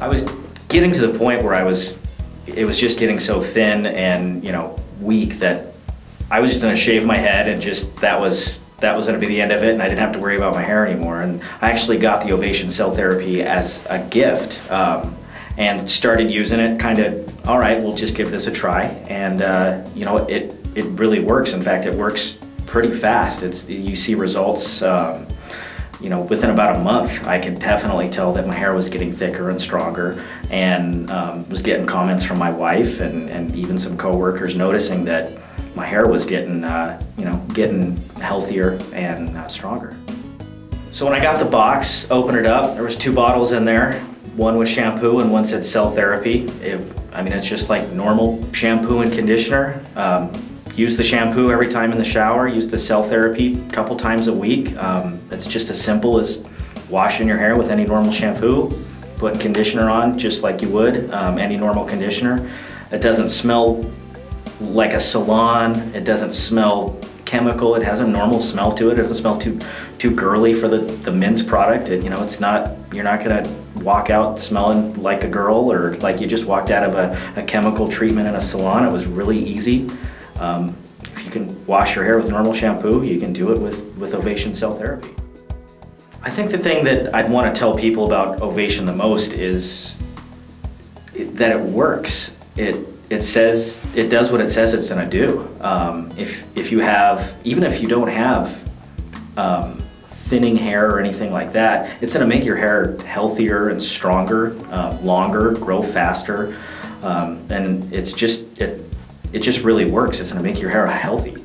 I was getting to the point where I was, it was just getting so thin and, you know, weak that I was just gonna shave my head and just, that was, that was gonna be the end of it and I didn't have to worry about my hair anymore. And I actually got the Ovation Cell Therapy as a gift um, and started using it kind of, all right, we'll just give this a try. And, uh, you know, it, it really works. In fact, it works pretty fast. It's, you see results, um, you know, within about a month, I could definitely tell that my hair was getting thicker and stronger, and um, was getting comments from my wife and, and even some coworkers noticing that my hair was getting, uh, you know, getting healthier and uh, stronger. So when I got the box, opened it up, there was two bottles in there. One was shampoo and one said cell therapy. It, I mean, it's just like normal shampoo and conditioner. Um, use the shampoo every time in the shower. Use the cell therapy a couple times a week. Um, it's just as simple as washing your hair with any normal shampoo. Put conditioner on just like you would um, any normal conditioner. It doesn't smell like a salon. It doesn't smell chemical. It has a normal smell to it. It doesn't smell too too girly for the, the men's product. It, you know, it's not, you're not gonna walk out smelling like a girl or like you just walked out of a, a chemical treatment in a salon. It was really easy. Um, if you can wash your hair with normal shampoo, you can do it with, with Ovation Cell Therapy. I think the thing that I'd want to tell people about Ovation the most is that it works. It it says it does what it says it's going to do. Um, if if you have even if you don't have um, thinning hair or anything like that, it's going to make your hair healthier and stronger, uh, longer, grow faster, um, and it's just it it just really works. It's going to make your hair healthy.